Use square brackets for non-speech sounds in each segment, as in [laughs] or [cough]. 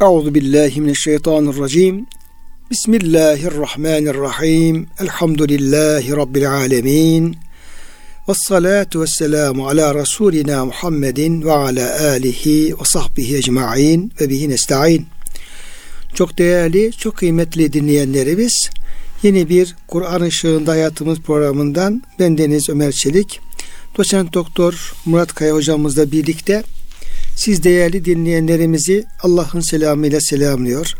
Euzu billahi mineşşeytanirracim. Bismillahirrahmanirrahim. Elhamdülillahi rabbil alamin. Ves salatu vesselamu ala rasulina Muhammedin ve ala alihi ve sahbihi ecmaîn ve bihi nestaîn. Çok değerli, çok kıymetli dinleyenlerimiz, yeni bir Kur'an ışığında hayatımız programından ben Deniz Ömer Çelik, doçent doktor Murat Kaya hocamızla birlikte siz değerli dinleyenlerimizi Allah'ın selamıyla selamlıyor.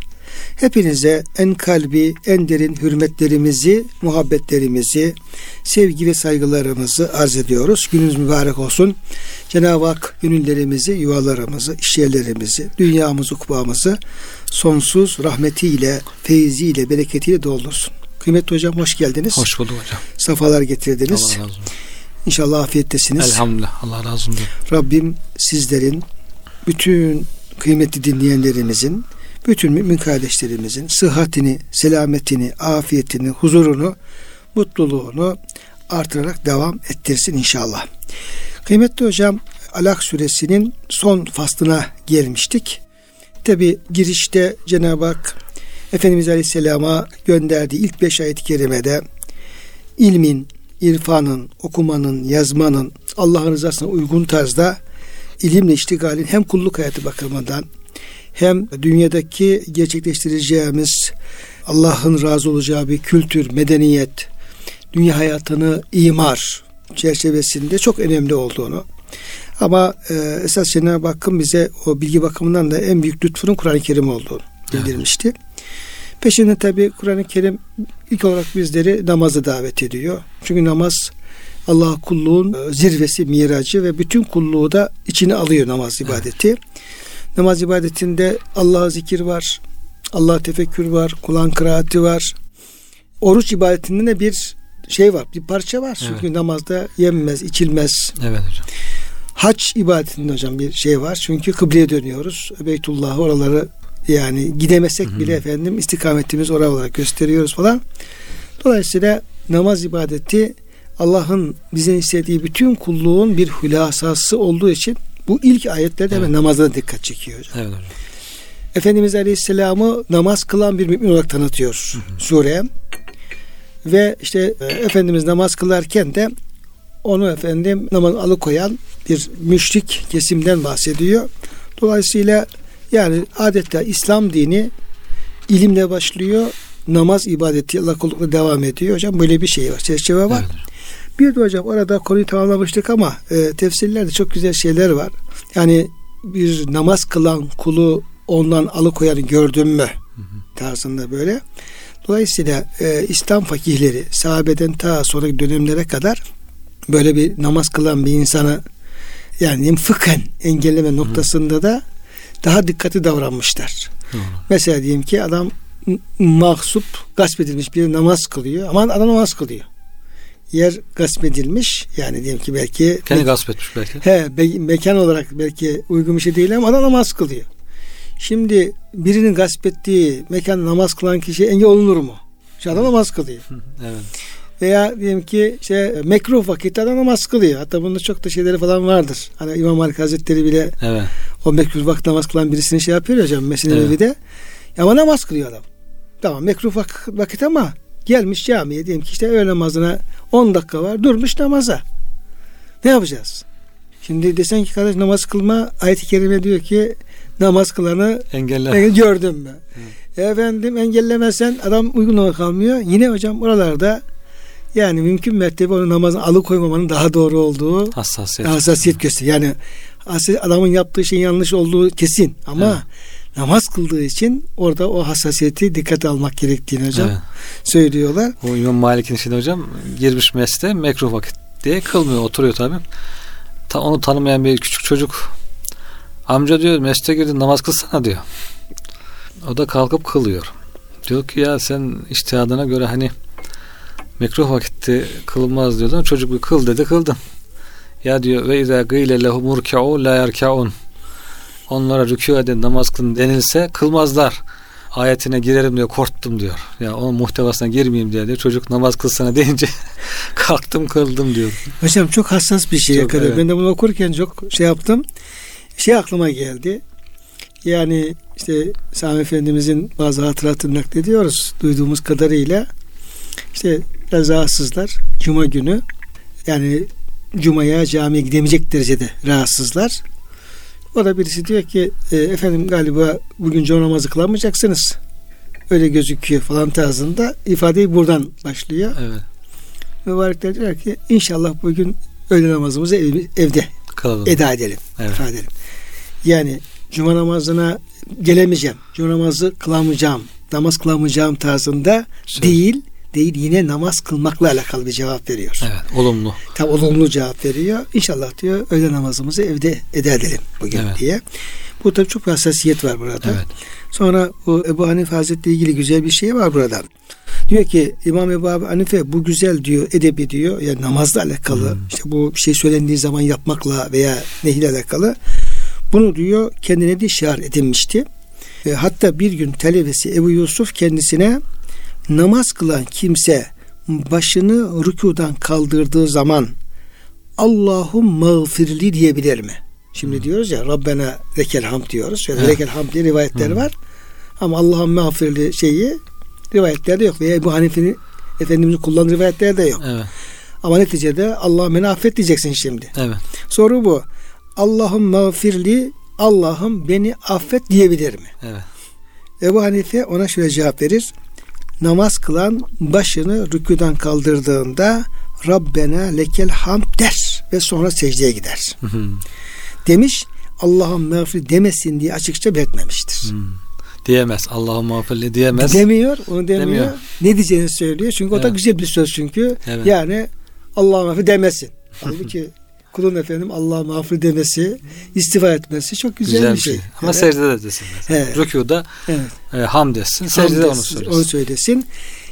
Hepinize en kalbi, en derin hürmetlerimizi, muhabbetlerimizi, sevgi ve saygılarımızı arz ediyoruz. Gününüz mübarek olsun. Cenab-ı Hak gönüllerimizi, yuvalarımızı, işyerlerimizi, dünyamızı, ukbamızı sonsuz rahmetiyle, feyziyle, bereketiyle doldursun. Kıymetli hocam hoş geldiniz. Hoş bulduk hocam. Safalar getirdiniz. Allah razı olsun. İnşallah afiyettesiniz. Elhamdülillah. Allah razı olsun. Rabbim sizlerin, bütün kıymetli dinleyenlerimizin, bütün mümin kardeşlerimizin sıhhatini, selametini, afiyetini, huzurunu, mutluluğunu artırarak devam ettirsin inşallah. Kıymetli hocam Alak suresinin son faslına gelmiştik. Tabi girişte Cenab-ı Hak Efendimiz Aleyhisselam'a gönderdiği ilk beş ayet-i kerimede ilmin, irfanın, okumanın, yazmanın Allah'ın rızasına uygun tarzda ilimle iştigalin hem kulluk hayatı bakımından hem dünyadaki gerçekleştireceğimiz Allah'ın razı olacağı bir kültür, medeniyet, dünya hayatını imar çerçevesinde çok önemli olduğunu ama e, esas Cenab-ı Hakk'ın bize o bilgi bakımından da en büyük lütfunun Kur'an-ı Kerim olduğunu bildirmişti. Evet. Peşinde tabi Kur'an-ı Kerim ilk olarak bizleri namazı davet ediyor. Çünkü namaz Allah kulluğun e, zirvesi, miracı ve bütün kulluğu da içine alıyor namaz ibadeti. Evet. Namaz ibadetinde Allah'a zikir var, Allah tefekkür var, Kur'an kıraati var. Oruç ibadetinde de bir şey var, bir parça var. Evet. Çünkü namazda yenmez, içilmez. Evet hocam. Hac ibadetinde hocam bir şey var. Çünkü kıbleye dönüyoruz. Beytullah oraları yani gidemesek Hı-hı. bile efendim istikametimiz oraya olarak gösteriyoruz falan. Dolayısıyla namaz ibadeti Allah'ın bize istediği bütün kulluğun bir hülasası olduğu için bu ilk ayetlerde evet. namazına dikkat çekiyor hocam. Evet hocam. Efendimiz Aleyhisselam'ı namaz kılan bir mümin olarak tanıtıyor hı hı. sure. Ve işte e, Efendimiz namaz kılarken de onu efendim namaz alıkoyan bir müşrik kesimden bahsediyor. Dolayısıyla yani adeta İslam dini ilimle başlıyor. Namaz ibadeti Allah kullukla devam ediyor. Hocam böyle bir şey var. Çerçeve var. Evet. Bir de hocam orada konuyu tamamlamıştık ama e, tefsirlerde çok güzel şeyler var. Yani bir namaz kılan kulu ondan alıkoyanı gördün mü? tarzında böyle. Dolayısıyla e, İslam fakihleri sahabeden ta sonraki dönemlere kadar böyle bir namaz kılan bir insanı yani fıkhen engelleme noktasında da daha dikkatli davranmışlar. Hı. Mesela diyelim ki adam mahsup gasp edilmiş bir namaz kılıyor ama adam namaz kılıyor. Yer gasp edilmiş yani diyelim ki belki kendi gasp etmiş belki. He, be, mekan olarak belki uygun bir şey değil ama adam namaz kılıyor. Şimdi birinin gasp ettiği mekan namaz kılan kişi engel olunur mu? Şu adam namaz kılıyor. evet. Veya diyelim ki işte mekruh vakitte adam namaz kılıyor. Hatta bunda çok da şeyleri falan vardır. Hani İmam Malik Hazretleri bile evet. o mekruh vakit namaz kılan birisini şey yapıyor hocam meseleleri evet. de. Ama namaz kılıyor adam. Tamam mekruh vakit ama gelmiş camiye diyelim ki işte öğle namazına 10 dakika var durmuş namaza. Ne yapacağız? Şimdi desen ki kardeş namaz kılma ayet-i kerime diyor ki namaz kılanı engelle. gördüm mü? Efendim engellemezsen adam uygun kalmıyor. Yine hocam oralarda yani mümkün mertebe onu namazın alıkoymamanın daha doğru olduğu hassasiyet, hassasiyet gösteriyor. Yani adamın yaptığı şeyin yanlış olduğu kesin ama evet. Namaz kıldığı için orada o hassasiyeti dikkate almak gerektiğini hocam evet. söylüyorlar. O İmam Malik'in şimdi hocam girmiş mesle mekruh vakit diye kılmıyor oturuyor tabi. Ta, onu tanımayan bir küçük çocuk amca diyor mesle girdin namaz kılsana diyor. O da kalkıp kılıyor. Diyor ki ya sen iştihadına göre hani mekruh vakitte kılmaz diyordun. Çocuk bir kıl dedi kıldın. Ya diyor ve izâ gîle lehum la yerka'un. Onlara rükû edin namaz kılın denilse kılmazlar. Ayetine girerim diyor korktum diyor. Ya yani onun muhtevasına girmeyeyim diye diyor. Çocuk namaz kılsana deyince [laughs] kalktım kıldım diyor. Hocam çok hassas bir şey yakaladı. Evet. Ben de bunu okurken çok şey yaptım. Şey aklıma geldi. Yani işte Sami Efendimizin bazı hatıratını naklediyoruz. Duyduğumuz kadarıyla işte biraz rahatsızlar. Cuma günü yani Cuma'ya camiye gidemeyecek derecede rahatsızlar. O da birisi diyor ki e, efendim galiba bugün cuma namazı kılamayacaksınız. Öyle gözüküyor falan tarzında ifadeyi buradan başlıyor. Evet. Mübarekler diyor ki inşallah bugün öğle namazımızı ev, evde Kalalım. eda edelim. Evet. ifade edelim. Yani cuma namazına gelemeyeceğim. Cuma namazı kılamayacağım. Namaz kılamayacağım tarzında Şey- değil. Değil yine namaz kılmakla alakalı bir cevap veriyor. Evet. Olumlu. Tam olumlu cevap veriyor. İnşallah diyor öğle namazımızı evde eda edelim bugün Evet. diye. Bu tabii çok hassasiyet var burada. Evet. Sonra bu Ebu Hanife Hazretleri ilgili güzel bir şey var burada. Diyor ki İmam Ebu Hanife bu güzel diyor edebi diyor yani namazla alakalı Hmm. işte bu bir şey söylendiği zaman yapmakla veya nehiyle alakalı bunu diyor kendine de şiar edinmişti. E, hatta bir gün talebesi Ebu Yusuf kendisine namaz kılan kimse başını rükudan kaldırdığı zaman Allahum mağfirli diyebilir mi? Şimdi diyoruz ya Rabbena lekel hamd diyoruz. Evet. lekel hamd diye rivayetler Hı. var. Ama Allah'ın mağfirli şeyi rivayetlerde yok. Veya Ebu Hanife'nin Efendimizin kullandığı rivayetlerde yok. Evet. Ama neticede Allah beni affet diyeceksin şimdi. Evet. Soru bu. Allah'ım mağfirli Allah'ım beni affet diyebilir mi? Evet. Ebu Hanife ona şöyle cevap verir. Namaz kılan başını rüküden kaldırdığında Rabbena lekel hamd der ve sonra secdeye gider. Hı hı. Demiş Allah'ım mağfir demesin diye açıkça belirtmemiştir. Hmm. Diyemez. Allah'ım mağfirli diyemez. Demiyor, onu demiyor. Demiyor. Ne diyeceğini söylüyor. Çünkü o da Evet. güzel bir söz çünkü. Evet. Yani Allah'ım mağfir demesin. Halbuki [laughs] kulun efendim Allah'ım mağfir demesi, istifa etmesi çok güzel, bir şey. Ama Evet. secdede de desin. Evet. Rükuda Evet. e, hamd etsin. Secdede onu söylesin. Onu söylesin.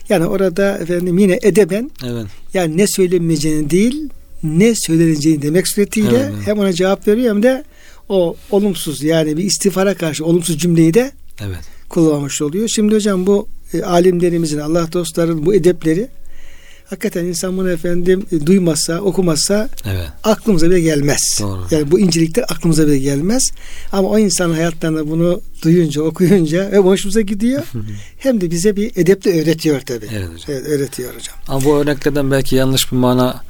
Yani orada efendim yine edeben Evet. yani ne söylenmeyeceğini değil ne söyleneceğini demek suretiyle Evet, evet. hem ona cevap veriyor hem de o olumsuz yani bir istifara karşı olumsuz cümleyi de Evet. kullanmış oluyor. Şimdi hocam bu e, alimlerimizin Allah dostlarının bu edepleri hakikaten insan bunu efendim e, duymazsa okumazsa Evet. aklımıza bile gelmez. Doğru. Yani bu incelikler aklımıza bile gelmez. Ama o insanın hayatlarında bunu duyunca, okuyunca ve hoşumuza gidiyor. Hem de bize bir edep de öğretiyor tabii. Evet hocam. Evet, öğretiyor hocam. Ama bu örneklerden belki yanlış bir mana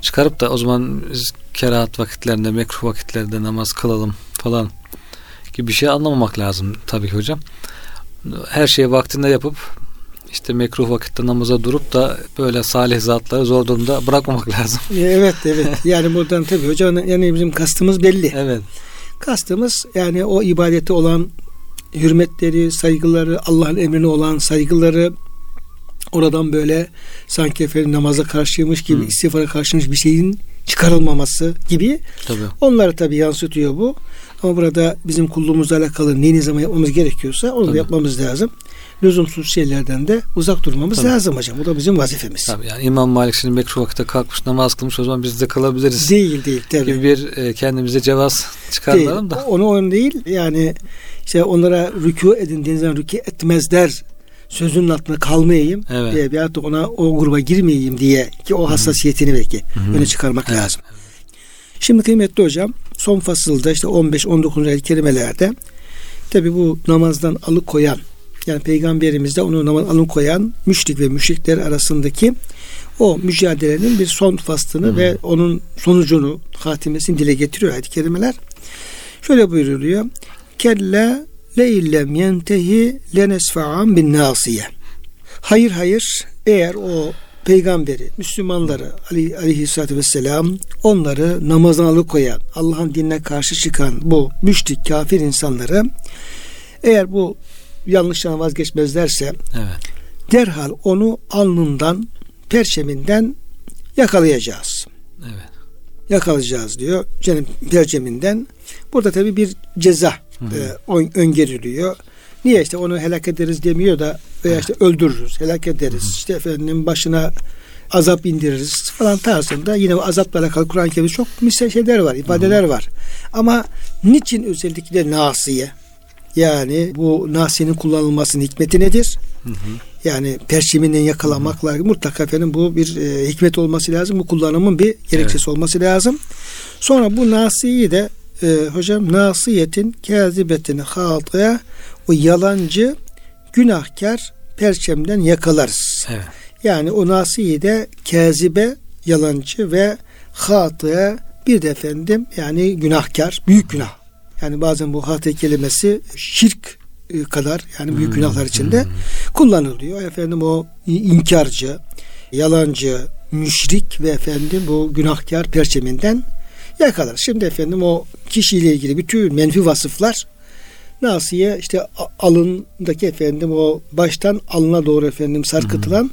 çıkarıp da o zaman biz kerahat vakitlerinde, mekruh vakitlerde namaz kılalım falan gibi bir şey anlamamak lazım tabii ki hocam. Her şeyi vaktinde yapıp işte mekruh vakitte namaza durup da böyle salih zatları zor durumda bırakmamak [laughs] lazım. E, Evet evet. Yani buradan tabii hocam yani bizim kastımız belli. Evet. Kastımız yani o ibadete olan hürmetleri, saygıları, Allah'ın emrine olan saygıları oradan böyle sanki efendim namaza karşıymış gibi, Hı. istiğfara karşıymış bir şeyin çıkarılmaması gibi Tabii. onları tabii yansıtıyor bu. Ama burada bizim kulluğumuzla alakalı neyi ne zaman yapmamız gerekiyorsa onu da yapmamız lazım. Lüzumsuz şeylerden de uzak durmamız Tabii. lazım hocam. Bu da bizim vazifemiz. Tabii yani İmam Malik şimdi mekruh vakitte kalkmış namaz kılmış o zaman biz de kılabiliriz Değil değil tabii. gibi bir e, kendimize cevaz çıkarmayalım da. Onu onu değil. Yani işte onlara rükû edin denizden rükû etmezler sözünün altında kalmayayım Evet. diye veyahut da ona o gruba girmeyeyim diye ki o hassasiyetini belki Hı. öne çıkarmak Evet. lazım. Şimdi kıymetli hocam son fasılda işte 15-19. ayet kelimelerde tabi bu namazdan alıkoyan yani peygamberimiz de onu namaz alıkoyan müşrik ve müşrikler arasındaki o mücadelenin bir son faslını Hı. ve onun sonucunu hatimesini dile getiriyor ayet-i kerimeler. Şöyle buyuruluyor. Kelle le illem yentehi lenesfa'an bin nasiye. Hayır hayır eğer o peygamberi, Müslümanları Ali, aleyhissalatü vesselam onları namazdan alıkoyan, Allah'ın dinine karşı çıkan bu müşrik kafir insanları eğer bu yanlıştan vazgeçmezlerse Evet. derhal onu alnından, perçeminden yakalayacağız. Evet. Yakalayacağız diyor canım perçeminden. Burada tabi bir ceza Hı hı. e, ön- öngörülüyor. Niye işte onu helak ederiz demiyor da veya işte öldürürüz, helak ederiz. işte efendim başına azap indiririz falan tarzında yine o azapla alakalı Kur'an-ı Kerim'de çok misal şeyler var, ifadeler var. Ama niçin özellikle nasiye? Yani bu nasiyenin kullanılmasının hikmeti nedir? Hı hı. Yani perçeminden yakalamakla mutlaka efendim bu bir e, hikmet olması lazım. Bu kullanımın bir gerekçesi olması lazım. Sonra bu nasiyi de e, hocam nasiyetin kazibetin hatıya o yalancı günahkar perçemden yakalarız. Evet. Yani o nasiyi de kazibe yalancı ve hatıya bir de efendim yani günahkar büyük günah. Yani bazen bu hatı kelimesi şirk e, kadar yani büyük Hmm, günahlar içinde hmm. kullanılıyor. Efendim o inkarcı, yalancı, müşrik ve efendim bu günahkar perçeminden yakalar. Şimdi efendim o kişiyle ilgili bütün menfi vasıflar Nasiye işte alındaki efendim o baştan alına doğru efendim sarkıtılan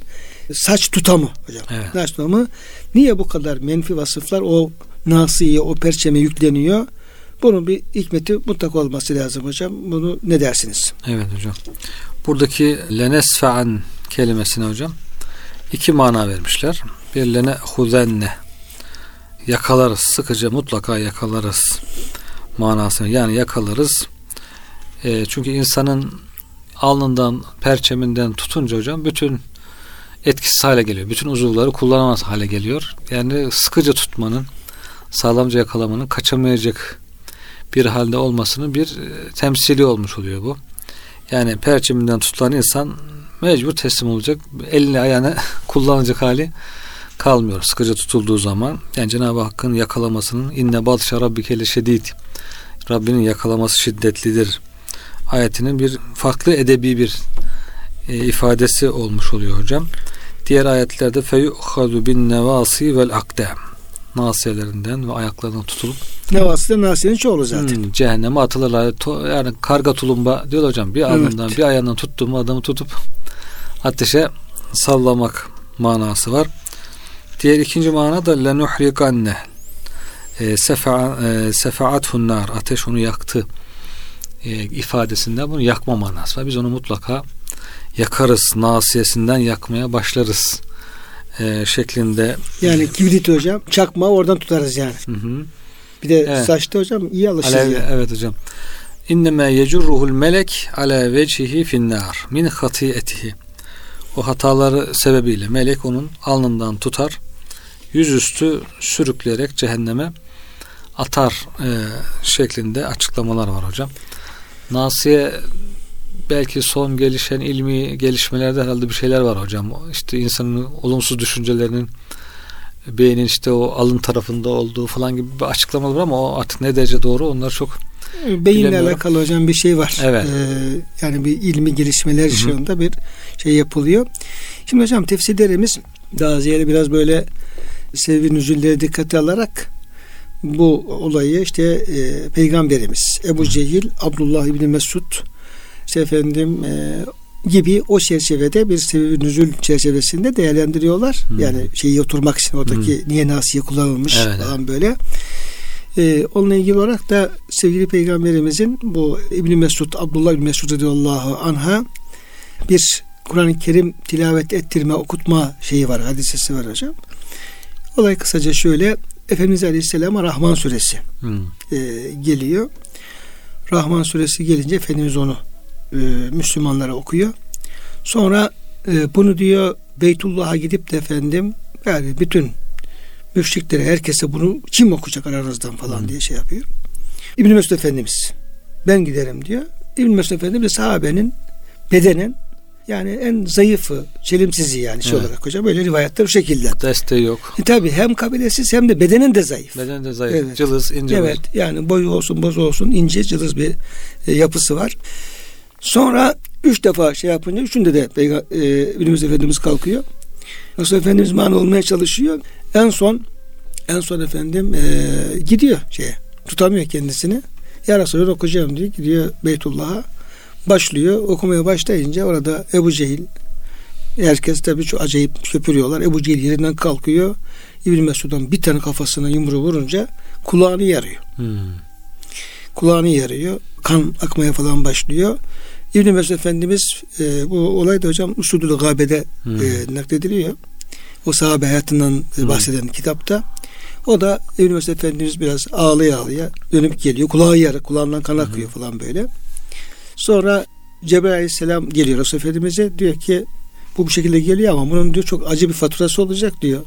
saç tutamı hocam. Evet. Saç tutamı. Niye bu kadar menfi vasıflar o nasiye o perçeme yükleniyor? Bunun bir hikmeti mutlaka olması lazım hocam. Bunu ne dersiniz? Evet hocam. Buradaki lenesfa'an kelimesine hocam iki mana vermişler. Bir lene huzenne yakalarız, sıkıca mutlaka yakalarız manasını. Yani yakalarız. E, çünkü insanın alnından, perçeminden tutunca hocam bütün etkisiz hale geliyor. Bütün uzuvları kullanamaz hale geliyor. Yani sıkıca tutmanın, sağlamca yakalamanın kaçamayacak bir halde olmasının bir e, temsili olmuş oluyor bu. Yani perçeminden tutulan insan mecbur teslim olacak. Elini ayağını [laughs] kullanacak hali kalmıyor. Sıkıca tutulduğu zaman yani Cenab-ı Hakk'ın yakalamasının inne batşa rabbike şedid Rabbinin yakalaması şiddetlidir. Ayetinin bir farklı edebi bir e, ifadesi olmuş oluyor hocam. Diğer ayetlerde feyuhadu bin nevasi vel akdem nasiyelerinden ve ayaklarından tutulup Nevası da Nasiye'nin çoğulu zaten. Hmm, cehenneme atılırlar. To- yani karga tulumba diyor hocam. Bir alnından Evet. bir ayağından tuttuğum adamı tutup ateşe sallamak manası var. Diğer ikinci mana da lenuhrikanne e, sefa, e, sefaathun nar ateş onu yaktı e, ifadesinde bunu yakma manası var. Biz onu mutlaka yakarız. Nasiyesinden yakmaya başlarız e, şeklinde. Yani kibrit hocam çakma oradan tutarız yani. Hı hı. Bir de Evet. saçta hocam iyi alışır. Alev, yani. evet hocam. İnneme yecurruhul melek ala vecihi finnar min hatiyetihi. O hataları sebebiyle melek onun alnından tutar, yüzüstü sürükleyerek cehenneme atar e, şeklinde açıklamalar var hocam. Nasiye belki son gelişen ilmi gelişmelerde herhalde bir şeyler var hocam. İşte insanın olumsuz düşüncelerinin beynin işte o alın tarafında olduğu falan gibi bir açıklamalar var ama o artık ne derece doğru onlar çok Beyinle alakalı hocam bir şey var. Evet. Ee, yani bir ilmi gelişmeler ışığında bir şey yapılıyor. Şimdi hocam tefsirlerimiz daha ziyade biraz böyle sebebi nüzulleri dikkate alarak bu olayı işte e, peygamberimiz Ebu Cehil, Abdullah İbni Mesud işte efendim e, gibi o çerçevede bir sebebi nüzul çerçevesinde değerlendiriyorlar. Hı. Yani şeyi oturmak için oradaki niye nasiye kullanılmış Evet, falan böyle. Ee, onunla ilgili olarak da sevgili peygamberimizin bu İbni Mesud, Abdullah İbni Mesud radıyallahu anha bir Kur'an-ı Kerim tilavet ettirme, okutma şeyi var, hadisesi var hocam. Olay kısaca şöyle. Efendimiz Aleyhisselam'a Rahman suresi hmm, e, geliyor. Rahman suresi gelince Efendimiz onu e, Müslümanlara okuyor. Sonra e, bunu diyor Beytullah'a gidip de efendim yani bütün müşriklere herkese bunu kim okuyacak aranızdan falan diye şey yapıyor. İbn Mesud Efendimiz ben giderim diyor. İbn Mesud Efendimiz de sahabenin bedenen yani en zayıfı, çelimsizi yani şey Evet. olarak hocam böyle rivayetler bu şekilde. desteği yok. E tabi hem kabilesiz hem de bedenen de zayıf. Beden de zayıf. Evet. Cılız, ince Evet yani boyu olsun boz olsun ince cılız bir e, yapısı var. Sonra üç defa şey yapınca üçünde de Peyga- e, Ünümüz Efendimiz kalkıyor. Resulullah Efendimiz mani olmaya çalışıyor. En son en son efendim e, gidiyor şeye tutamıyor kendisini. Ya Resulallah okuyacağım diyor. Gidiyor Beytullah'a başlıyor. Okumaya başlayınca orada Ebu Cehil herkes tabii çok acayip köpürüyorlar. Ebu Cehil yerinden kalkıyor. İbn Mesud'dan bir tane kafasına yumruğu vurunca kulağını yarıyor. Hmm. Kulağını yarıyor. Kan akmaya falan başlıyor. İbn Mesud Efendimiz e, bu olay da hocam Usudül Gabe'de Hmm. e, naklediliyor. O sahabe hayatından e, Hmm. bahseden kitapta. O da İbn Mesud Efendimiz biraz ağlaya ağlaya dönüp geliyor. Kulağı yarı, kulağından kan akıyor falan böyle. Sonra Cebrail Aleyhisselam geliyor Resul Efendimiz'e diyor ki bu bu şekilde geliyor ama bunun diyor çok acı bir faturası olacak diyor.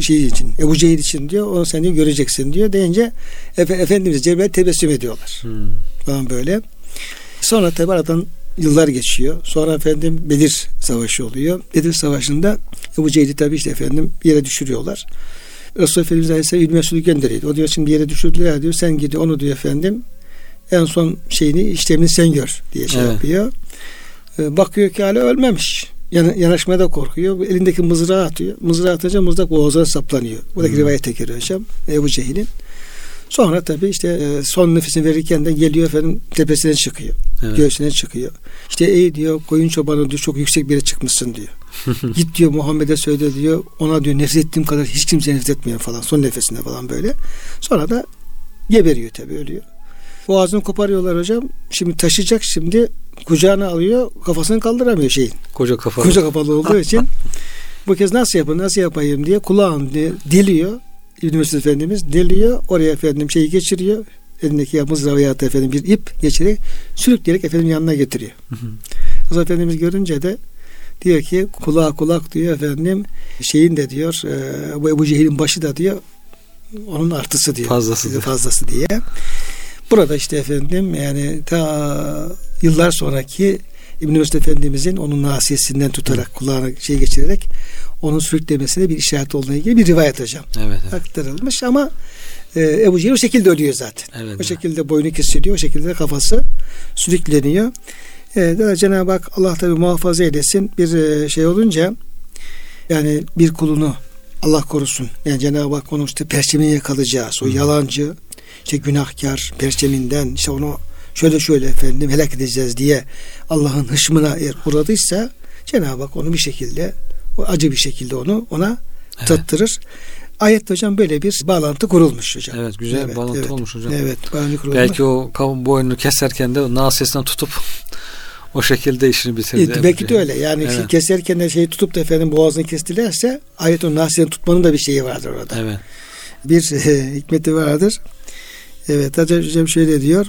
şey için Ebu Cehil için diyor onu sen diyor göreceksin diyor deyince Efe, Efendimiz Cebrail tebessüm ediyorlar Hmm. falan böyle. Sonra tabi aradan yıllar geçiyor. Sonra efendim Bedir Savaşı oluyor. Bedir Savaşı'nda Ebu Cehil'i tabi işte efendim yere düşürüyorlar. Resulullah Efendimiz Aleyhisselam İbn Mesud'u gönderiyor. O diyor şimdi bir yere düşürdüler diyor. Sen gidiyor onu diyor efendim. En son şeyini işlemini sen gör diye şey Evet. yapıyor. Ee, Bakıyor ki hala ölmemiş. Yana, yanaşmaya da korkuyor. Elindeki mızrağı atıyor. Mızrağı atınca mızrak boğazına saplanıyor. Bu da Hmm. rivayete giriyor hocam. Ebu Cehil'in. Sonra tabi işte e, son nefesini verirken de geliyor efendim tepesine çıkıyor. Evet. Göğsüne çıkıyor. İşte ey diyor koyun çobanı diyor çok yüksek bir yere çıkmışsın diyor. [laughs] Git diyor Muhammed'e söyle diyor. Ona diyor nefret ettiğim kadar hiç kimseye nefret etmiyor falan. Son nefesinde falan böyle. Sonra da geberiyor tabi ölüyor. Boğazını koparıyorlar hocam. Şimdi taşıyacak şimdi kucağına alıyor. Kafasını kaldıramıyor şeyin. Koca kafalı. Koca kapalı olduğu [laughs] için bu kez nasıl yapın nasıl yapayım diye kulağını diye deliyor. Mesud Efendimiz deliyor. Oraya efendim şeyi geçiriyor. Elindeki ya da efendim bir ip geçirerek sürükleyerek efendim yanına getiriyor. Resulullah Efendimiz görünce de diyor ki kulağa kulak diyor efendim şeyin de diyor e, bu Ebu Cehil'in başı da diyor onun artısı diyor. Fazlası. Fazlası diye. Burada işte efendim yani ta yıllar sonraki İbn Mesud Efendimizin onun nasiyesinden tutarak kulağına şey geçirerek onun sürüklemesine bir işaret olduğuna ilgili bir rivayet hocam Evet. evet. aktarılmış ama e, Ebu Cehil o şekilde ölüyor zaten. Evet, o evet. şekilde boynu kesiliyor, o şekilde kafası sürükleniyor. E, Cenab-ı Hak Allah tabi muhafaza eylesin bir e, şey olunca yani bir kulunu Allah korusun. Yani Cenab-ı Hak onu işte perçemine yakalayacağız. O yalancı, işte günahkar perçeminden işte onu şöyle şöyle efendim helak edeceğiz diye Allah'ın hışmına eğer uğradıysa Cenab-ı Hak onu bir şekilde o acı bir şekilde onu ona Evet. tattırır. Ayette hocam böyle bir bağlantı kurulmuş hocam. Evet güzel bir bağlantı evet. olmuş hocam. Evet, bağlantı kurulmuş. Belki o kav- boynunu keserken de nasiyesinden tutup [laughs] o şekilde işini bitirdi. E, belki de öyle. Yani Evet. keserken de şeyi tutup da efendim boğazını kestilerse ayet o nasiyeni tutmanın da bir şeyi vardır orada. Evet. Bir [laughs] e, hikmeti vardır. Evet Hocam şöyle diyor.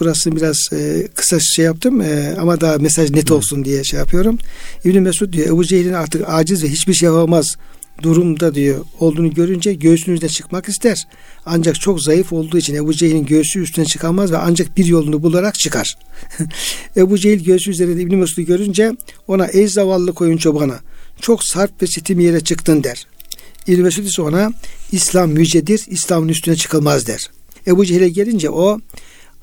Burasını biraz e, kısa şey yaptım e, ama daha mesaj net olsun diye şey yapıyorum. İbn Mesud diyor Ebu Cehil'in artık aciz ve hiçbir şey yapamaz durumda diyor olduğunu görünce göğsünün üstüne çıkmak ister. Ancak çok zayıf olduğu için Ebu Cehil'in göğsü üstüne çıkamaz ve ancak bir yolunu bularak çıkar. [laughs] Ebu Cehil göğsü üzerinde İbn Mesud'u görünce ona ey zavallı koyun çobana çok sarp ve sitim yere çıktın der. İbn Mesud ise ona İslam mücedir, İslam'ın üstüne çıkılmaz der. Ebu Cehil'e gelince o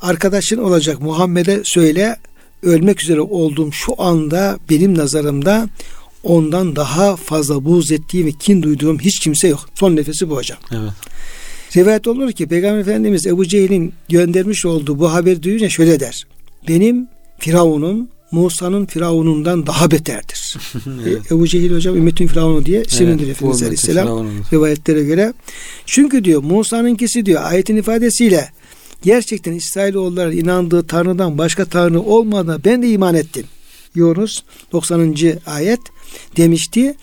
arkadaşın olacak Muhammed'e söyle ölmek üzere olduğum şu anda benim nazarımda ondan daha fazla buğz ettiğim ve kin duyduğum hiç kimse yok. Son nefesi bu hocam. Evet. Rivayet olur ki Peygamber Efendimiz Ebu Cehil'in göndermiş olduğu bu haberi duyunca şöyle der. Benim Firavun'un Musa'nın Firavun'undan daha beterdir. [laughs] Evet. E, Ebu Cehil hocam ümmetin Firavun'u diye isimlendir Evet, Efendimiz Aleyhisselam rivayetlere göre. Çünkü diyor Musa'nınkisi diyor ayetin ifadesiyle gerçekten İsrailoğulların inandığı Tanrı'dan başka Tanrı olmadığına ben de iman ettim. Yunus 90. ayet demişti.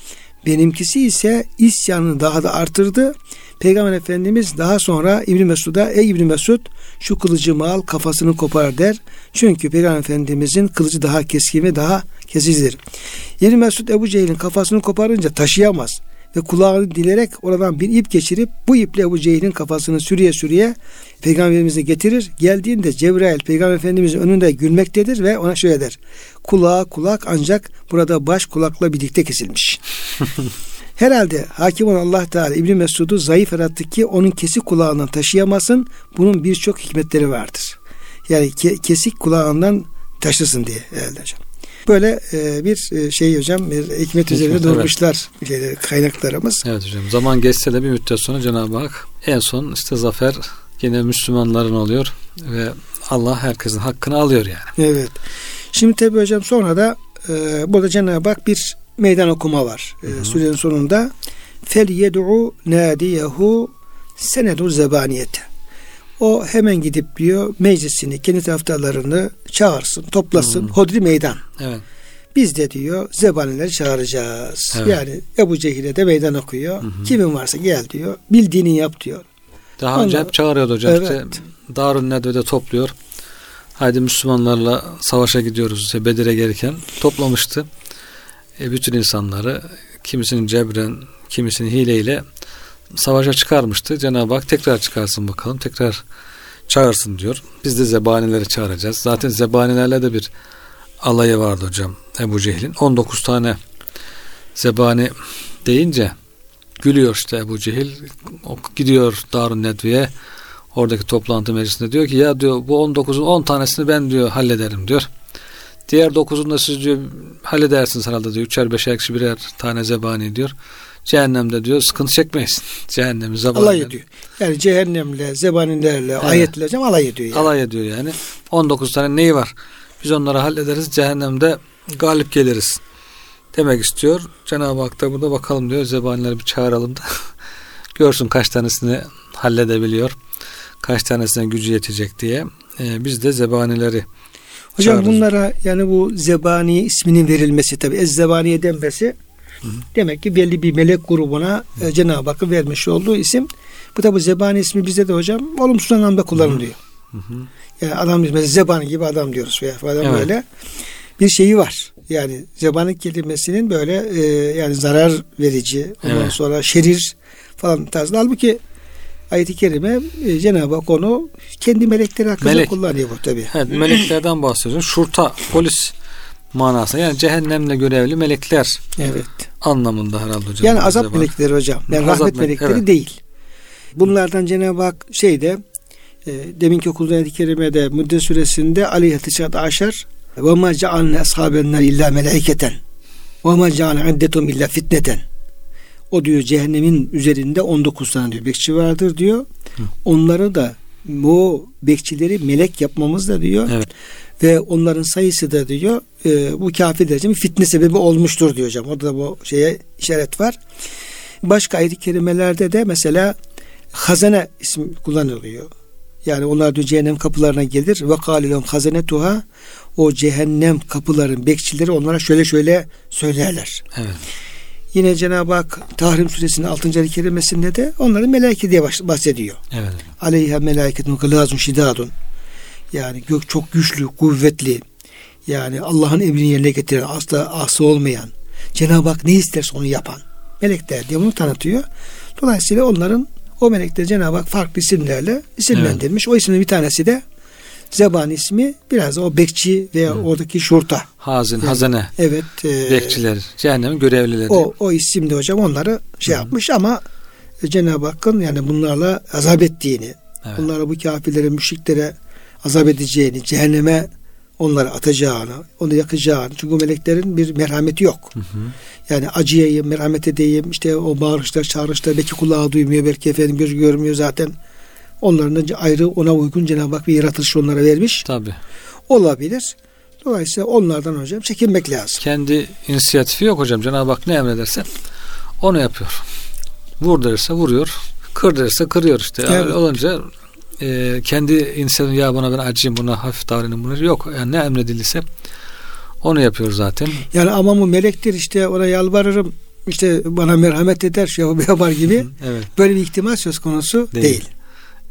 Benimkisi ise isyanını daha da artırdı. Peygamber Efendimiz daha sonra İbn Mesud'a ey İbn Mesud şu kılıcımı al kafasını kopar der. Çünkü Peygamber Efendimizin kılıcı daha keskin ve daha kesicidir. İbn Mesud Ebu Cehil'in kafasını koparınca taşıyamaz ve kulağını dilerek oradan bir ip geçirip bu iple Ebu Cehil'in kafasını sürüye sürüye peygamberimize getirir. Geldiğinde Cebrail peygamber efendimizin önünde gülmektedir ve ona şöyle der. Kulağa kulak ancak burada baş kulakla birlikte kesilmiş. [laughs] Herhalde hakim olan Allah Teala İbni Mesud'u zayıf yarattı ki onun kesik kulağından taşıyamasın. Bunun birçok hikmetleri vardır. Yani ke- kesik kulağından taşısın diye herhalde hocam. Böyle e, bir e, şey hocam bir hikmet üzerine evet. durmuşlar şeyleri, kaynaklarımız. Evet hocam. Zaman geçse de bir müddet sonra Cenab-ı Hak en son işte zafer yine Müslümanların oluyor ve Allah herkesin hakkını alıyor yani. Evet. Şimdi tabi hocam sonra da e, burada Cenab-ı Hak bir meydan okuma var. E, surenin sonunda fel yed'u nadiyehu senedu zebaniyete. O hemen gidip diyor meclisini, kendi taraftarlarını çağırsın, toplasın. Hodri meydan. Evet. Biz de diyor zebanileri çağıracağız. Evet. Yani Ebu Cehil'e de meydan okuyor. Kimin varsa gel diyor. Bildiğini yap diyor. Daha önce Onlar- hep çağırıyordu hocam. Evet. İşte Darun Nedve'de topluyor. Haydi Müslümanlarla savaşa gidiyoruz. İşte Bedir'e gelirken toplamıştı. E, bütün insanları kimisinin cebren, kimisinin hileyle savaşa çıkarmıştı. Cenab-ı Hak tekrar çıkarsın bakalım. Tekrar çağırsın diyor. Biz de zebanileri çağıracağız. Zaten zebanilerle de bir alayı vardı hocam Ebu Cehil'in. 19 tane zebani deyince gülüyor işte Ebu Cehil. O gidiyor Darun Nedvi'ye oradaki toplantı meclisinde diyor ki ya diyor bu 19'un 10 tanesini ben diyor hallederim diyor. Diğer 9'unu da siz diyor halledersiniz herhalde diyor. Üçer beşer kişi birer tane zebani diyor. Cehennemde diyor sıkıntı çekmeyiz. Cehennemi zebani. Alay ediyor. Yani cehennemle, zebanilerle, evet. ayetlerle alay ediyor yani. Alay ediyor yani. 19 tane neyi var? Biz onları hallederiz. Cehennemde galip geliriz. Demek istiyor. Cenab-ı Hak da burada bakalım diyor. Zebanileri bir çağıralım da [laughs] görsün kaç tanesini halledebiliyor. Kaç tanesine gücü yetecek diye. Ee, biz de zebanileri Hocam çağırırız. bunlara yani bu zebani isminin verilmesi tabi ez zebaniye denmesi Hı hı. Demek ki belli bir melek grubuna e, Cenab-ı Hakk'ın vermiş olduğu isim. Bu da bu zebani ismi bizde de hocam olumsuz anlamda kullanılıyor. Hı hı. Yani adam mesela zebani gibi adam diyoruz veya falan evet. böyle bir şeyi var. Yani zebani kelimesinin böyle e, yani zarar verici ondan evet. sonra şerir falan tarzı. Halbuki ayet-i kerime e, Cenab-ı Hak onu kendi melekleri hakkında Melek. kullanıyor bu tabi. Evet, meleklerden bahsediyoruz. Şurta, polis manasında yani cehennemle görevli melekler evet. anlamında herhalde hocam. Yani azap var. melekleri hocam. Yani azap rahmet melekleri evet. değil. Bunlardan Cenab-ı Hak şeyde e, deminki okulda ayet-i kerimede Müdde suresinde aleyhisselatü aşar ve ma cealne ashabenler illa melaiketen ve ma cealne iddetum illa fitneten o diyor cehennemin üzerinde 19 tane diyor bekçi vardır diyor. Hı. Onları da bu bekçileri melek yapmamız da diyor. Evet ve onların sayısı da diyor e, bu kafirler için fitne sebebi olmuştur diyor hocam. Orada da bu şeye işaret var. Başka ayet-i kerimelerde de mesela hazene ismi kullanılıyor. Yani onlar diyor cehennem kapılarına gelir ve kalilum hazenetuha o cehennem kapıların bekçileri onlara şöyle şöyle söylerler. Evet. Yine Cenab-ı Hak Tahrim suresinin 6. ayet kerimesinde de onların melaike diye bahsediyor. Evet. Aleyha melaketun gılazun şidadun. Yani gök çok güçlü, kuvvetli. Yani Allah'ın emrini yerine getiren, asla ası olmayan, Cenab-ı Hak ne isterse onu yapan melekler diye bunu tanıtıyor. Dolayısıyla onların o melekler Cenab-ı Hak farklı isimlerle isimlendirmiş. Evet. O ismin bir tanesi de Zeban ismi biraz o bekçi veya evet. oradaki şurta. Hazin, yani. Evet. E, Bekçiler, cehennemin görevlileri. O, o isimde hocam onları şey Hı. yapmış ama Cenab-ı Hakk'ın yani bunlarla azap ettiğini, evet. bunlara bu kafirlere, müşriklere azap edeceğini, cehenneme onları atacağını, onu yakacağını. Çünkü meleklerin bir merhameti yok. Hı hı. Yani acıyayım, merhamet edeyim, işte o bağırışlar, çağrışlar belki kulağı duymuyor, belki efendim gözü görmüyor zaten. Onların da ayrı ona uygun Cenab-ı Hak bir yaratılış onlara vermiş. Tabi. Olabilir. Dolayısıyla onlardan hocam çekinmek lazım. Kendi inisiyatifi yok hocam. Cenab-ı Hak ne emrederse onu yapıyor. Vur derse vuruyor. Kır derse kırıyor işte. Evet. olunca e, kendi insanın ya buna ben acıyım buna hafif davranayım buna yok. Yani ne emredildiyse onu yapıyor zaten. Yani ama bu melektir işte ona yalvarırım işte bana merhamet eder şey [laughs] yapar gibi evet. böyle bir ihtimal söz konusu değil. değil.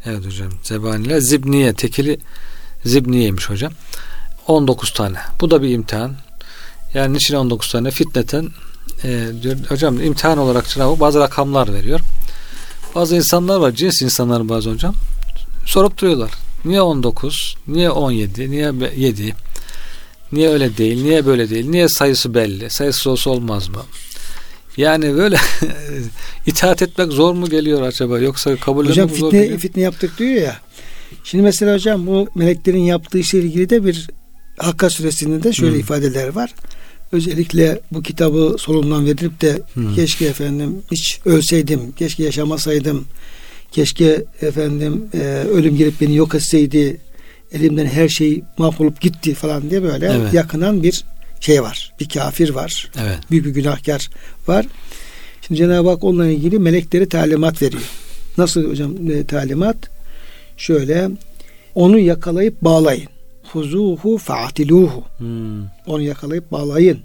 Evet hocam. Zebaniyle zibniye tekili zibniyeymiş hocam. 19 tane. Bu da bir imtihan. Yani niçin 19 tane? Fitneten e, diyor, hocam imtihan olarak Cenab-ı bazı rakamlar veriyor. Bazı insanlar var, cins insanlar bazı hocam sorup duruyorlar. Niye 19? Niye 17? Niye 7? Niye öyle değil? Niye böyle değil? Niye sayısı belli? Sayısı olsa olmaz mı? Yani böyle [laughs] itaat etmek zor mu geliyor acaba? Yoksa kabul etmek fitne, zor geliyor. fitne yaptık diyor ya. Şimdi mesela hocam bu meleklerin yaptığı işle ilgili de bir Hakka suresinde de şöyle hmm. ifadeler var. Özellikle bu kitabı solundan verilip de hmm. keşke efendim hiç ölseydim, keşke yaşamasaydım, Keşke efendim e, ölüm gelip beni yok etseydi. Elimden her şey mahvolup gitti falan diye böyle evet. yakınan bir şey var. Bir kafir var. Evet. Büyük bir günahkar var. Şimdi Cenab-ı Hak onunla ilgili melekleri talimat veriyor. Nasıl hocam e, talimat? Şöyle onu yakalayıp bağlayın. Huzuhu faatiluhu. Hmm. Onu yakalayıp bağlayın.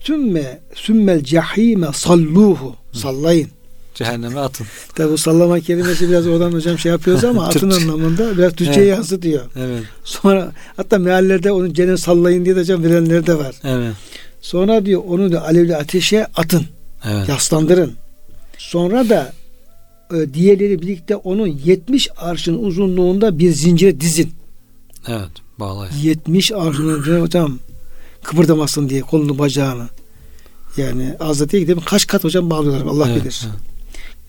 Sümme sümmel cehime salluhu. Sallayın. Cehenneme atın. Tabi bu sallama kelimesi biraz oradan hocam şey yapıyoruz ama [laughs] atın anlamında biraz Türkçe'ye evet. yansıtıyor. Evet. Sonra hatta meallerde onu cennet sallayın diye de hocam verenler de var. Evet. Sonra diyor onu da alevli ateşe atın. Evet. Yaslandırın. Sonra da e, diğerleri birlikte onun 70 arşın uzunluğunda bir zincire dizin. Evet bağlayın. 70 arşın hocam kıpırdamasın diye kolunu bacağını. Yani az da değil kaç kat hocam bağlıyorlar Allah Evet, bilir.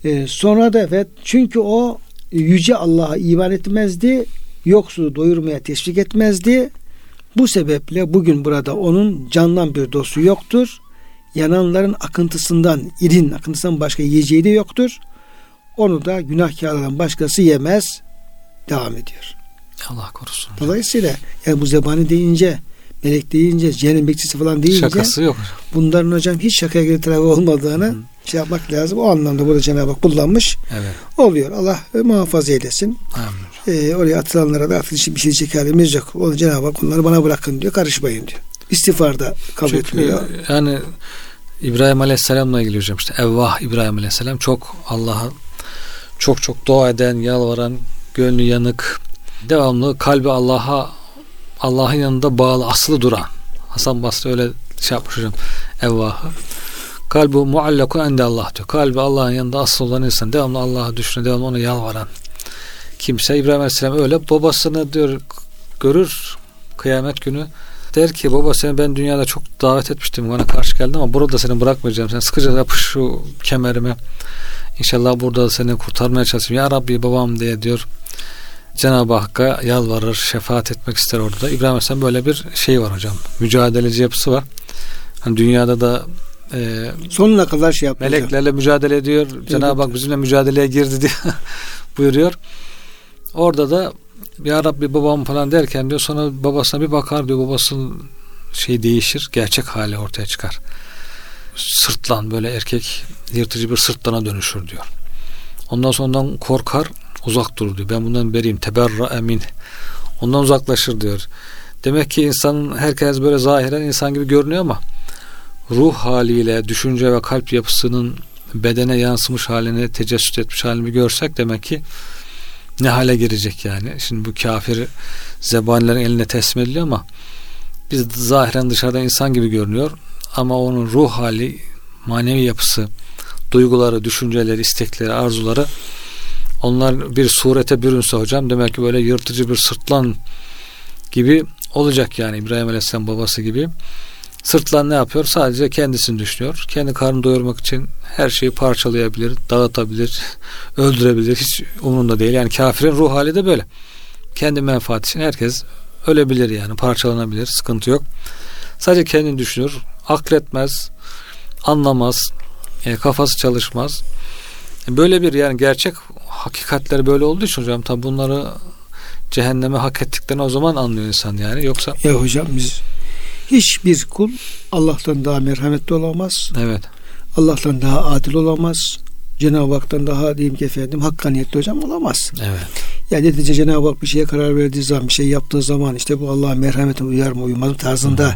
Ee, sonra da evet çünkü o yüce Allah'a iman etmezdi. Yoksulu doyurmaya teşvik etmezdi. Bu sebeple bugün burada onun candan bir dostu yoktur. Yananların akıntısından, irin akıntısından başka yiyeceği de yoktur. Onu da günahkarlardan başkası yemez. Devam ediyor. Allah korusun. Dolayısıyla yani bu zebani deyince, melek deyince, cehennem bekçisi falan deyince Şakası yok. bunların hocam hiç şakaya tarafı olmadığını Hı. Şey yapmak lazım. O anlamda burada Cenab-ı Hak kullanmış Evet. oluyor. Allah muhafaza eylesin. Amin. Ee, oraya atılanlara da atılış bir şey halimiz yok. Onu Cenab-ı Hak onları bana bırakın diyor. Karışmayın diyor. İstiğfarda kabul Çünkü etmiyor. yani İbrahim Aleyhisselam'la ilgili hocam işte Evvah İbrahim Aleyhisselam çok Allah'a çok çok dua eden, yalvaran, gönlü yanık, devamlı kalbi Allah'a Allah'ın yanında bağlı, asılı duran. Hasan Basri öyle şey yapmış hocam Evvah'ı. Kalbi muallakun ende Allah diyor. Kalbi Allah'ın yanında asıl olan insan. Devamlı Allah'a düşünen, devamlı ona yalvaran kimse. İbrahim Aleyhisselam öyle. Babasını diyor görür kıyamet günü. Der ki baba seni ben dünyada çok davet etmiştim. Bana karşı geldin ama burada seni bırakmayacağım. Sen sıkıca yapış şu kemerime. İnşallah burada da seni kurtarmaya çalışayım. Ya Rabbi babam diye diyor. Cenab-ı Hakk'a yalvarır, şefaat etmek ister orada. da. İbrahim Aleyhisselam böyle bir şey var hocam. Mücadeleci yapısı var. Hani dünyada da e, Sonuna kadar şey yapıyor. meleklerle mücadele ediyor. Cenab-ı Hak bizimle mücadeleye girdi diye [laughs] buyuruyor. Orada da ya Rabbi babam falan derken diyor sonra babasına bir bakar diyor babasının şey değişir gerçek hali ortaya çıkar. Sırtlan böyle erkek yırtıcı bir sırtlana dönüşür diyor. Ondan sonra ondan korkar uzak durur diyor. Ben bundan beriyim. Teberra emin. Ondan uzaklaşır diyor. Demek ki insanın herkes böyle zahiren insan gibi görünüyor ama ruh haliyle, düşünce ve kalp yapısının bedene yansımış halini, tecessüt etmiş halini görsek demek ki ne hale girecek yani. Şimdi bu kafir zebanilerin eline teslim ediliyor ama biz zahiren dışarıdan insan gibi görünüyor ama onun ruh hali, manevi yapısı, duyguları, düşünceleri, istekleri, arzuları onlar bir surete bürünse hocam demek ki böyle yırtıcı bir sırtlan gibi olacak yani İbrahim Aleyhisselam babası gibi. Sırtlan ne yapıyor? Sadece kendisini düşünüyor. Kendi karnını doyurmak için her şeyi parçalayabilir, dağıtabilir, öldürebilir. Hiç umurunda değil. Yani kafirin ruh hali de böyle. Kendi menfaat için herkes ölebilir yani parçalanabilir. Sıkıntı yok. Sadece kendini düşünür. Akletmez, anlamaz, e, kafası çalışmaz. E, Böyle bir yani gerçek hakikatleri böyle olduğu için hocam tabi bunları cehenneme hak ettiklerini o zaman anlıyor insan yani. Yoksa Ya hocam biz hiçbir kul Allah'tan daha merhametli olamaz. evet Allah'tan daha adil olamaz. Cenab-ı Hak'tan daha diyeyim ki efendim hakkaniyetli hocam olamaz. evet Yani netice Cenab-ı Hak bir şeye karar verdiği zaman bir şey yaptığı zaman işte bu Allah'ın merhametine uyar mı uymaz mı tarzında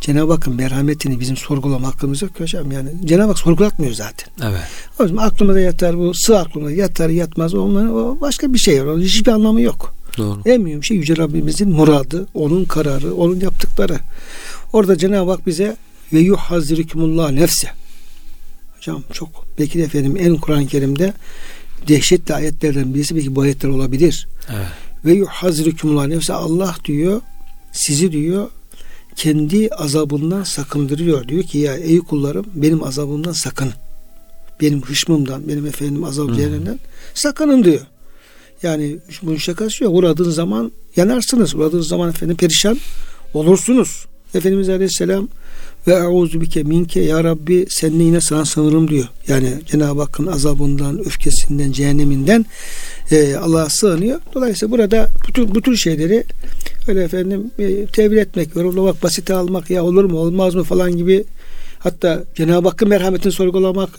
Cenab-ı Hakk'ın merhametini bizim sorgulama hakkımız yok hocam. Yani Cenab-ı Hak sorgulatmıyor zaten. evet O zaman aklımda yatar bu sığ aklımda yatar yatmaz onların o başka bir şey var. Onun hiçbir anlamı yok. Doğru. En mühim şey Yüce Rabbimizin muradı, onun kararı, onun yaptıkları. Orada Cenab-ı Hak bize ve yuhazirikumullah nefse. Hocam çok belki de efendim en Kur'an-ı Kerim'de dehşetli ayetlerden birisi belki bu ayetler olabilir. Evet. Ve yuhazirikumullah nefse Allah diyor sizi diyor kendi azabından sakındırıyor. Diyor ki ya ey kullarım benim azabımdan sakın. Benim hışmımdan, benim efendim azab Hmm. cehennemden sakının diyor. Yani bunun şakası yok. Uğradığın zaman yanarsınız. Uğradığınız zaman efendim perişan olursunuz. Efendimiz Aleyhisselam ve euzu bike minke ya Rabbi seninle yine sana sığınırım diyor. Yani Cenab-ı Hakk'ın azabından, öfkesinden, cehenneminden e, Allah'a sığınıyor. Dolayısıyla burada bütün, bütün şeyleri öyle efendim e, tevil etmek, yorumlamak, basite almak ya olur mu olmaz mı falan gibi hatta Cenab-ı Hakk'ın merhametini sorgulamak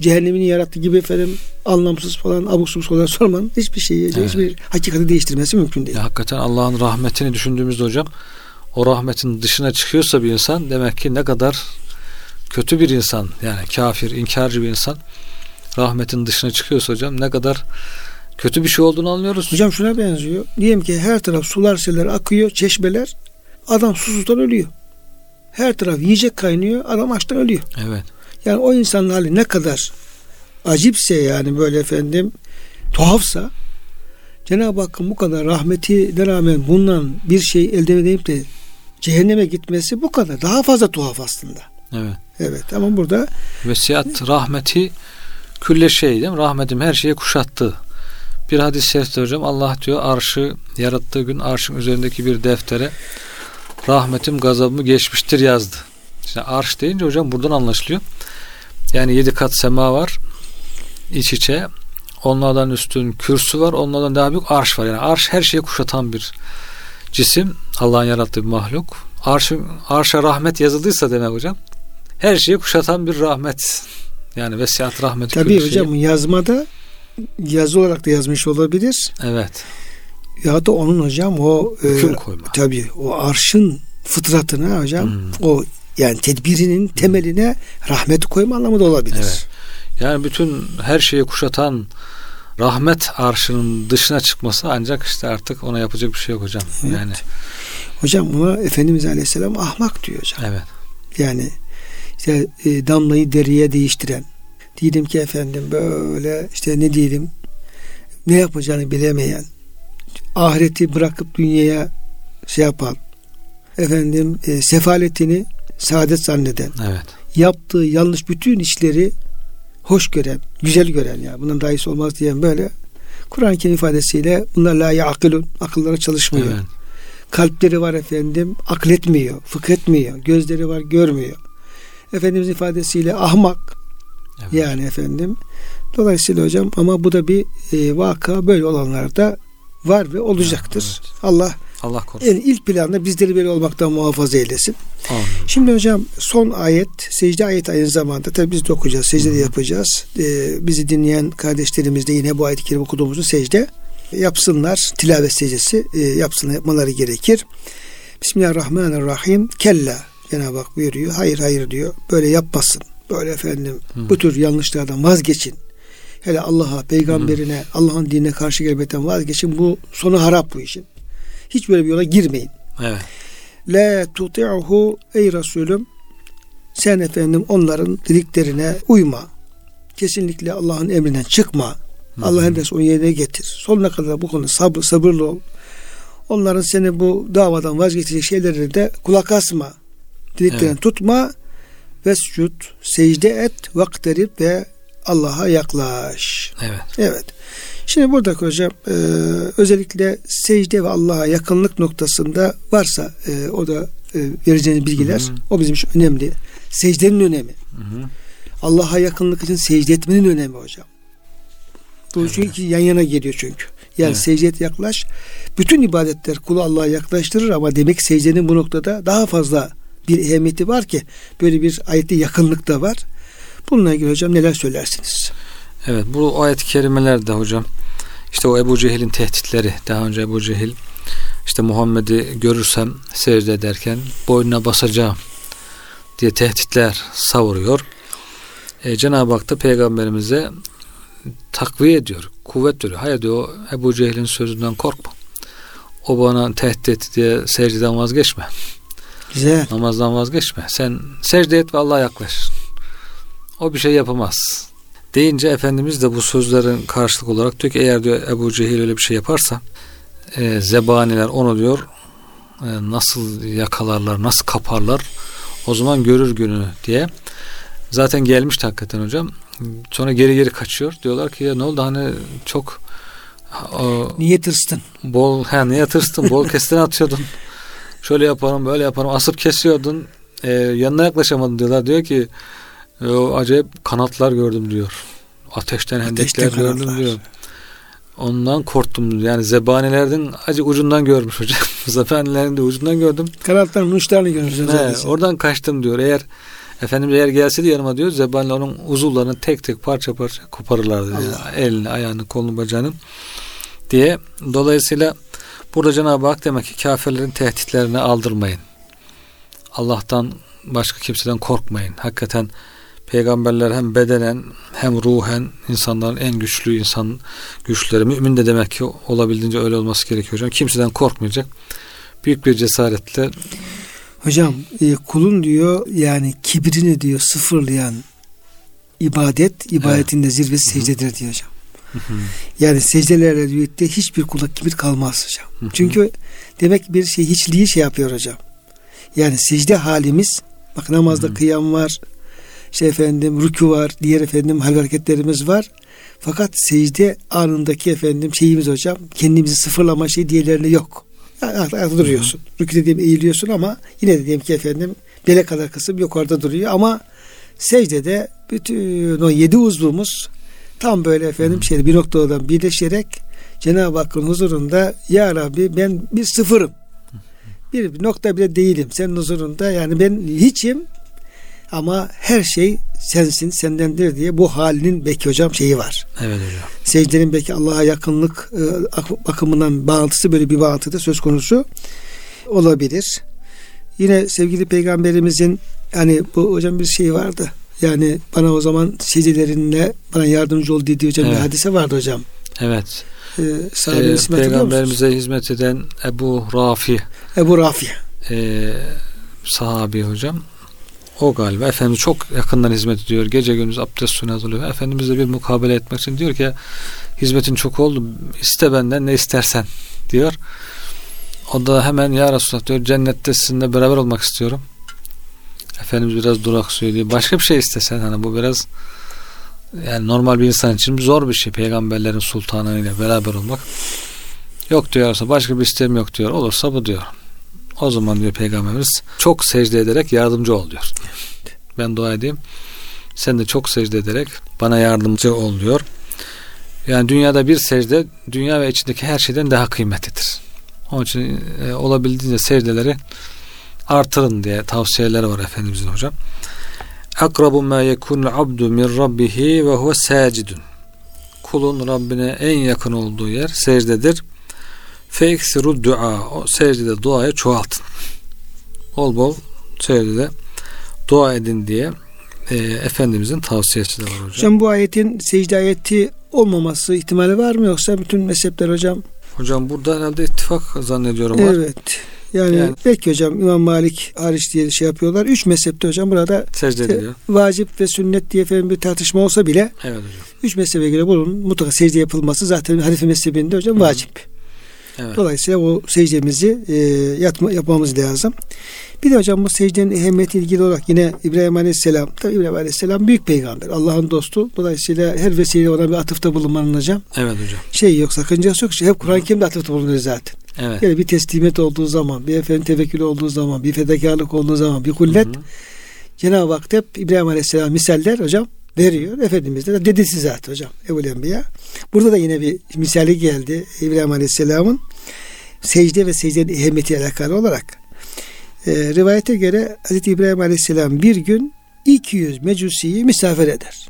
cehennemini yarattı gibi efendim anlamsız falan abuk subuk sorular [laughs] sormanın hiçbir şeyi, Evet. hiçbir hakikati değiştirmesi mümkün değil. Ya hakikaten Allah'ın rahmetini düşündüğümüzde hocam o rahmetin dışına çıkıyorsa bir insan demek ki ne kadar kötü bir insan yani kafir, inkarcı bir insan rahmetin dışına çıkıyorsa hocam ne kadar kötü bir şey olduğunu anlıyoruz. Hocam şuna benziyor. Diyelim ki her taraf sular seller akıyor, çeşmeler. Adam susuzdan ölüyor. Her taraf yiyecek kaynıyor, adam açtan ölüyor. Evet. Yani o insanın hali ne kadar acipse yani böyle efendim tuhafsa Cenab-ı Hakk'ın bu kadar rahmetine rağmen bundan bir şey elde edip de cehenneme gitmesi bu kadar. Daha fazla tuhaf aslında. Evet. Evet ama burada Vesiyat rahmeti külle şey değil mi? Rahmetim her şeye kuşattı. Bir hadis-i şerifte hocam Allah diyor arşı yarattığı gün arşın üzerindeki bir deftere rahmetim gazabımı geçmiştir yazdı. İşte arş deyince hocam buradan anlaşılıyor. Yani yedi kat sema var iç içe. Onlardan üstün kürsü var. Onlardan daha büyük arş var. Yani arş her şeyi kuşatan bir cisim. Allah'ın yarattığı bir mahluk. Arşın, arşa rahmet yazıldıysa demek hocam. Her şeyi kuşatan bir rahmet. Yani vesiyat rahmeti. Tabii hocam şeyi. yazmada yazı olarak da yazmış olabilir. Evet. Ya da onun hocam o hüküm e, koyma. Tabii o arşın fıtratına hocam hmm. o yani tedbirinin temeline rahmeti koyma anlamı da olabilir. Evet. Yani bütün her şeyi kuşatan rahmet arşının dışına çıkması ancak işte artık ona yapacak bir şey yok hocam. Evet. Yani hocam buna Efendimiz Aleyhisselam ahmak diyor hocam. Evet. Yani işte e, damlayı deriye değiştiren diyelim ki efendim böyle işte ne diyelim ne yapacağını bilemeyen ahireti bırakıp dünyaya şey yapan efendim e, sefaletini saadet zanneden evet. yaptığı yanlış bütün işleri hoş gören, güzel gören ya bunun daha iyisi olmaz diyen böyle Kur'an-ı Kerim ifadesiyle bunlar la yaqilun akılları çalışmıyor. Evet. Kalpleri var efendim akletmiyor, fıkhetmiyor. Gözleri var görmüyor. Efendimiz ifadesiyle ahmak evet. yani efendim. Dolayısıyla hocam ama bu da bir e, vaka böyle olanlarda var ve olacaktır. Evet. Allah Allah korusun. Yani ilk planda bizleri böyle olmaktan muhafaza eylesin. Amin. Şimdi hocam son ayet secde ayet aynı zamanda tabi biz de okuyacağız. Secde de yapacağız. Ee, bizi dinleyen kardeşlerimiz de yine bu ayet-i kerime okuduğumuzu secde yapsınlar. Tilavet secdesi e, yapsınlar, yapmaları gerekir. Bismillahirrahmanirrahim. Kella Cenab-ı Hak buyuruyor. Hayır hayır diyor. Böyle yapmasın. Böyle efendim Hı. bu tür yanlışlardan vazgeçin. Hele Allah'a, peygamberine, Allah'ın dinine karşı gelmekten vazgeçin. Bu sonu harap bu işin. Hiç böyle bir yola girmeyin. Evet. La tuti'uhu ey Resulüm sen efendim onların dediklerine uyma. Kesinlikle Allah'ın emrinden çıkma. Allah emresi onu yerine getir. Sonuna kadar bu konuda sabır, sabırlı ol. Onların seni bu davadan vazgeçecek şeylerine de kulak asma. Dediklerini evet. tutma. Vescud, secde et, vakterip ve Allah'a yaklaş. Evet. Evet. Şimdi burada hocam e, özellikle secde ve Allah'a yakınlık noktasında varsa e, o da e, vereceğiniz bilgiler hı hı. o bizim için önemli. Secdenin önemi. Allah'a yakınlık için secde etmenin önemi hocam. Bu evet. çünkü yan yana geliyor çünkü. Yani evet. secdeye yaklaş. Bütün ibadetler kulu Allah'a yaklaştırır ama demek secdenin bu noktada daha fazla bir ehemmiyeti var ki böyle bir ayette yakınlık da var. Bununla ilgili hocam neler söylersiniz? Evet bu ayet-i kerimelerde hocam işte o Ebu Cehil'in tehditleri daha önce Ebu Cehil işte Muhammed'i görürsem secde ederken boynuna basacağım diye tehditler savuruyor. E, Cenab-ı Hak da peygamberimize takviye ediyor, kuvvet veriyor. Hayır diyor Ebu Cehil'in sözünden korkma. O bana tehdit etti diye secdeden vazgeçme. Güzel. Namazdan vazgeçme. Sen secde et ve Allah'a yaklaş. O bir şey yapamaz deyince Efendimiz de bu sözlerin karşılık olarak diyor ki eğer diyor Ebu Cehil öyle bir şey yaparsa e, zebaniler onu diyor e, nasıl yakalarlar nasıl kaparlar o zaman görür günü diye. Zaten gelmişti hakikaten hocam. Sonra geri geri kaçıyor. Diyorlar ki ya ne oldu? Hani çok o, niye tırstın bol he niye tırstın bol kesten atıyordun. Şöyle yaparım böyle yaparım asıp kesiyordun. E, yanına yaklaşamadın diyorlar. Diyor ki o acayip kanatlar gördüm diyor. Ateşten hendekler gördüm diyor. Ondan korktum. Yani zebanilerden acı ucundan görmüş hocam. [laughs] zebanilerin de ucundan gördüm. Kanatların uçlarını görmüşsünüz. He, oradan kaçtım diyor. Eğer Efendim eğer gelseydi yanıma diyor zebaniler onun uzuvlarını tek tek parça parça koparırlardı. Yani. Elini, ayağını, kolunu, bacağını diye. Dolayısıyla burada Cenab-ı Hak demek ki kafirlerin tehditlerini aldırmayın. Allah'tan başka kimseden korkmayın. Hakikaten peygamberler hem bedenen hem ruhen insanların en güçlü insan güçleri. Mümin de demek ki olabildiğince öyle olması gerekiyor hocam. Kimseden korkmayacak. Büyük bir cesaretle Hocam e, kulun diyor yani kibrini diyor sıfırlayan ibadet, ibadetin de zirvesi secdedir diyor hocam. Yani secdelerle birlikte hiçbir kula kibir kalmaz hocam. Çünkü demek bir şey hiçliği şey yapıyor hocam. Yani secde halimiz bak namazda kıyam var, şey efendim rükû var, diğer efendim hal hareketlerimiz var. Fakat secde anındaki efendim şeyimiz hocam kendimizi sıfırlama şey diğerlerine yok. Ayakta duruyorsun. Rükû dediğim eğiliyorsun ama yine de diyelim ki efendim bele kadar kısım yukarıda duruyor ama secdede bütün o yedi uzvumuz tam böyle efendim şey bir noktadan birleşerek Cenab-ı Hakk'ın huzurunda Ya Rabbi ben bir sıfırım. Bir nokta bile değilim. Senin huzurunda yani ben hiçim ama her şey sensin, sendendir diye bu halinin belki hocam şeyi var. Evet hocam. Secdenin belki Allah'a yakınlık e, bakımından bağlantısı böyle bir bağlantıda söz konusu olabilir. Yine sevgili peygamberimizin hani bu hocam bir şey vardı. Yani bana o zaman secdelerinle bana yardımcı ol dediği hocam evet. bir hadise vardı hocam. Evet. Ee, ee, peygamberimize hizmet eden Ebu Rafi. Ebu Rafi. E, sahabi hocam. O galiba Efendimiz çok yakından hizmet ediyor. Gece gündüz abdest suyunu hazırlıyor. Efendimizle bir mukabele etmek için diyor ki hizmetin çok oldu. İste benden ne istersen diyor. O da hemen ya Resulallah diyor cennette sizinle beraber olmak istiyorum. Efendimiz biraz duraksıyor diyor. Başka bir şey istesen hani bu biraz yani normal bir insan için zor bir şey peygamberlerin sultanıyla beraber olmak. Yok diyorsa başka bir isteğim yok diyor. Olursa bu diyor. O zaman diyor peygamberimiz çok secde ederek yardımcı ol diyor. Ben dua edeyim. Sen de çok secde ederek bana yardımcı ol diyor. Yani dünyada bir secde dünya ve içindeki her şeyden daha kıymetlidir. Onun için e, olabildiğince secdeleri artırın diye tavsiyeler var Efendimizin hocam. Akrabu ma yekunu abdu min rabbihi ve huve sacidun. Kulun Rabbine en yakın olduğu yer secdedir. Feksiru dua. O secdede duayı çoğaltın. Bol bol secdede dua edin diye e, Efendimizin tavsiyesi de var hocam. Hocam bu ayetin secde ayeti olmaması ihtimali var mı yoksa bütün mezhepler hocam? Hocam burada herhalde ittifak zannediyorum var. Evet. Yani, yani belki hocam İmam Malik hariç diye şey yapıyorlar. Üç mezhepte hocam burada secde ediliyor. Vacip ve sünnet diye efendim bir tartışma olsa bile evet hocam. üç mezhebe göre bunun mutlaka secde yapılması zaten Hanifi mezhebinde hocam Hı. vacip. Evet. Dolayısıyla o secdemizi e, yatma, yapmamız lazım. Bir de hocam bu secdenin ehemmiyeti ilgili olarak yine İbrahim Aleyhisselam, tabi İbrahim Aleyhisselam büyük peygamber, Allah'ın dostu. Dolayısıyla her vesile ona bir atıfta bulunmanın hocam. Evet hocam. Şey yok, sakıncası yok. Hep Kur'an-ı Kerim'de atıfta bulunuyor zaten. Evet. Yani bir teslimiyet olduğu zaman, bir efendim tevekkül olduğu zaman, bir fedakarlık olduğu zaman, bir kullet. Cenab-ı Hak hep İbrahim Aleyhisselam misaller hocam veriyor. Efendimiz de dedesi zaten hocam. Ebu Enbiya. Burada da yine bir misali geldi İbrahim Aleyhisselam'ın secde ve secdenin ehemmiyetiyle alakalı olarak. E, rivayete göre Hz. İbrahim Aleyhisselam bir gün 200 mecusiyi misafir eder.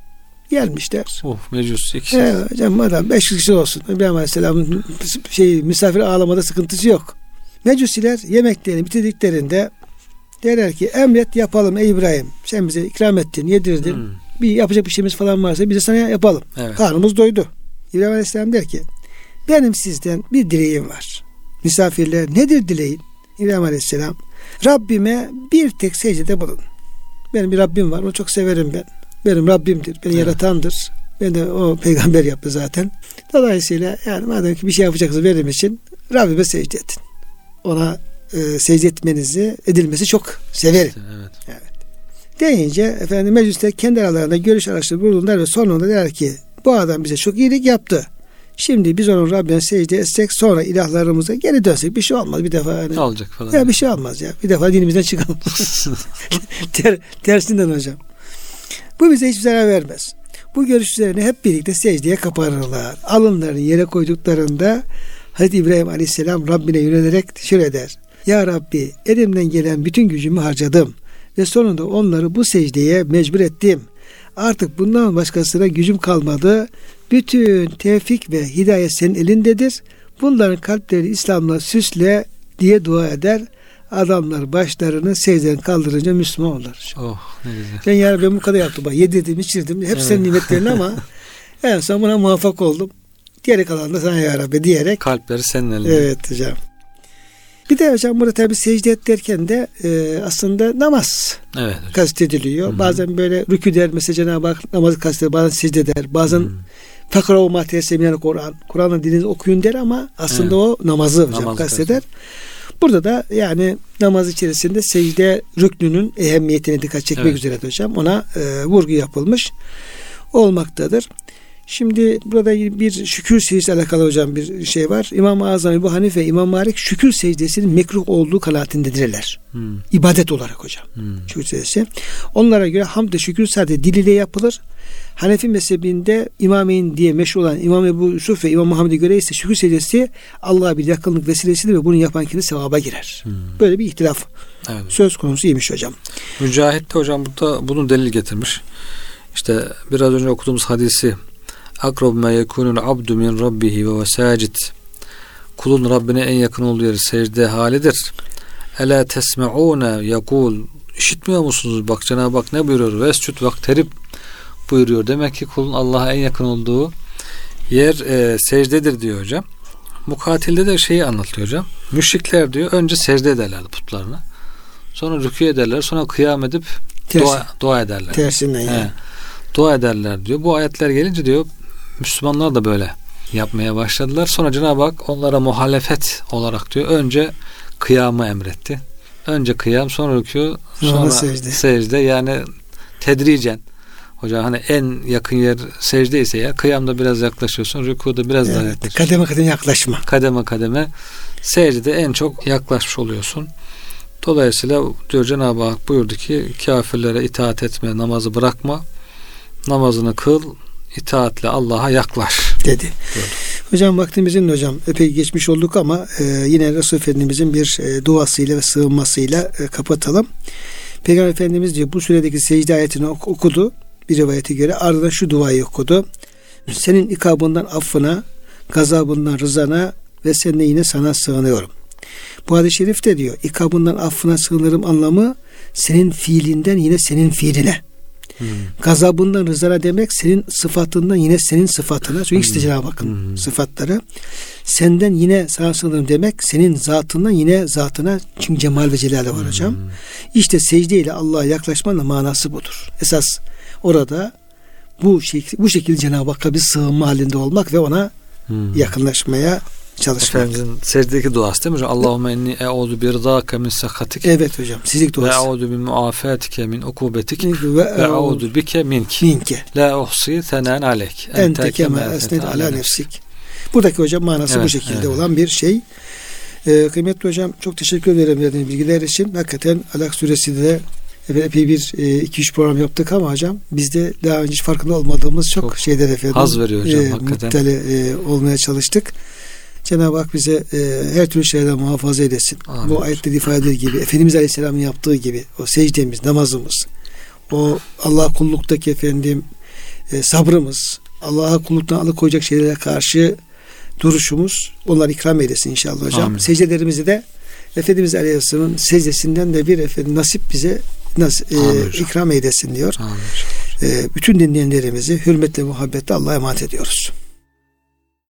Gelmişler. Oh mecusi. He, hocam adam 500 kişi olsun. İbrahim Aleyhisselam'ın şey, misafir ağlamada sıkıntısı yok. Mecusiler yemeklerini bitirdiklerinde derler ki emret yapalım ey İbrahim. Sen bize ikram ettin, yedirdin. Hmm. Bir yapacak bir şeyimiz falan varsa bize sana yapalım. Evet. Karnımız doydu. İbrahim Aleyhisselam der ki benim sizden bir dileğim var. Misafirler nedir dileğin? İbrahim Aleyhisselam Rabbime bir tek secdede bulun. Benim bir Rabbim var. Onu çok severim ben. Benim Rabbimdir. Beni evet. yaratandır. Ben de o peygamber yaptı zaten. Dolayısıyla yani madem ki bir şey yapacaksınız benim için Rabbime secde edin. Ona e, secde etmenizi edilmesi çok severim. Evet. evet. Deyince efendim mecliste kendi aralarında görüş araçları bulundular ve sonunda der ki bu adam bize çok iyilik yaptı. Şimdi biz onun Rabbine secde etsek sonra ilahlarımıza geri dönsek bir şey olmaz bir defa. Yani. olacak falan. Ya bir şey olmaz ya. Bir defa dinimizden çıkalım. [laughs] [laughs] Ter, tersinden hocam. Bu bize hiçbir zarar vermez. Bu görüş üzerine hep birlikte secdeye kapanırlar. Alınlarını yere koyduklarında Hazreti İbrahim Aleyhisselam Rabbine yönelerek şöyle der. Ya Rabbi elimden gelen bütün gücümü harcadım ve sonunda onları bu secdeye mecbur ettim. Artık bundan başkasına gücüm kalmadı. Bütün tevfik ve hidayet senin elindedir. Bunların kalpleri İslam'la süsle diye dua eder. Adamlar başlarını secden kaldırınca Müslüman olurlar. Oh ne güzel. Ben yani ben bu kadar yaptım. Bak, yedirdim, içirdim. Hep evet. senin nimetlerin ama [laughs] en son buna muvaffak oldum. Diğeri kalan da sana ya Rabbi diyerek. Kalpleri senin elinde. Evet hocam. Bir de hocam burada tabi secde et derken de e, aslında namaz Evet. kastediliyor. Hı hı. Bazen böyle rükü der mesela Cenab-ı Hak namazı kasteder. Bazen secde der. Bazen fakra o materyal yani Kur'an. Kur'an'ı diliniz okuyun der ama aslında Evet. o namazı hocam Namazı kasteder. Burada da yani namaz içerisinde secde rüknünün ehemmiyetine dikkat çekmek Evet. üzere hocam ona e, vurgu yapılmış olmaktadır. Şimdi burada bir şükür secdesi alakalı hocam bir şey var. İmam-ı Azam Ebu Hanife, İmam Malik şükür secdesinin mekruh olduğu kanaatindedirler. Hı. İbadet olarak hocam. Hı. Şükür secdesi. Onlara göre hamd ve şükür sadece dil ile yapılır. Hanefi mezhebinde imameyn diye meşhur olan İmam Ebu Yusuf ve İmam Muhammed'e göre ise şükür secdesi Allah'a bir yakınlık vesilesidir ve bunu yapan kişi sevaba girer. Hı. Böyle bir ihtilaf Evet. söz konusu imiş hocam. Mücahit de hocam burada bunu delil getirmiş. İşte biraz önce okuduğumuz hadisi akrab ma yekunul abdu min rabbihi ve sacid. Kulun Rabbine en yakın olduğu yeri secde halidir. Ela tesme'une yakul işitmiyor musunuz? Bak Cenab-ı Hak ne buyuruyor? Vescud vakterib buyuruyor. Demek ki kulun Allah'a en yakın olduğu yer e, secdedir diyor hocam. Mukatilde de şeyi anlatıyor hocam. Müşrikler diyor önce secde ederlerdi putlarına. Sonra rükû ederler. Sonra kıyam edip Tersi, dua, dua ederler. tersinden yani. He, dua ederler diyor. Bu ayetler gelince diyor Müslümanlar da böyle yapmaya başladılar. Sonra Cenab-ı Hak onlara muhalefet olarak diyor önce kıyamı emretti. Önce kıyam sonra rükû Sonra sonra secde. secde. yani tedricen Hocam hani en yakın yer secde ise ya kıyamda biraz yaklaşıyorsun, rükuda biraz daha Evet, yaklaşıyorsun. kademe kademe yaklaşma. Kademe kademe secdede en çok yaklaşmış oluyorsun. Dolayısıyla diyor Cenab-ı Hak buyurdu ki kafirlere itaat etme, namazı bırakma. Namazını kıl, itaatle Allah'a yaklaş. dedi. Buyurdu. Hocam vaktimizin de hocam epey geçmiş olduk ama e, yine Resul Efendimizin bir e, duasıyla ve sığınmasıyla e, kapatalım. Peygamber Efendimiz diyor bu süredeki secde ayetini ok- okudu bir rivayete göre ardından şu duayı okudu. Senin ikabından affına, gazabından rızana ve senden yine sana sığınıyorum. Bu hadis-i şerifte diyor ikabından affına sığınırım anlamı senin fiilinden yine senin fiiline. Hmm. Gazabından rızana demek senin sıfatından yine senin sıfatına. Çünkü işte Cenab-ı Hakk'ın Hmm. sıfatları. Senden yine sana sığınırım demek senin zatından yine zatına çünkü cemal ve celale var hocam. Hmm. İşte secde ile Allah'a yaklaşmanın manası budur. Esas orada bu şekilde, bu şekilde Cenab-ı Hakk'a bir sığınma halinde olmak ve ona Hmm. yakınlaşmaya çalışmak. Efendimizin secdedeki duası değil mi hocam? Allahümme inni e'udu bir rızaka min sakatik Evet hocam. Sizlik ve duası. e'udu bi muafatike min ukubetik Ve ve e'udu bike mink. minke. La uhsi senen aleyk. Ente kema esned ala nefsik. Buradaki hocam manası bu Evet, şekilde evet. olan bir şey. Ee, kıymetli hocam çok teşekkür ederim verdiğiniz bilgiler için. Hakikaten Alak suresi de epey bir e, iki üç program yaptık ama hocam bizde daha önce farkında olmadığımız çok, Çok şeyler efendim. haz veriyor hocam, hakikaten. Muttali e, olmaya çalıştık. Cenab-ı Hak bize e, her türlü şeyden muhafaza edesin. Amin. Bu ayette ifade gibi Efendimiz Aleyhisselam'ın yaptığı gibi o secdemiz, namazımız, o Allah kulluktaki efendim e, sabrımız, Allah'a kulluktan alıkoyacak şeylere karşı duruşumuz onları ikram eylesin inşallah hocam. Amin. Secdelerimizi de Efendimiz Aleyhisselam'ın secdesinden de bir efendim nasip bize nas, e, ikram eylesin diyor. Amin. E, bütün dinleyenlerimizi hürmetle muhabbetle Allah'a emanet ediyoruz.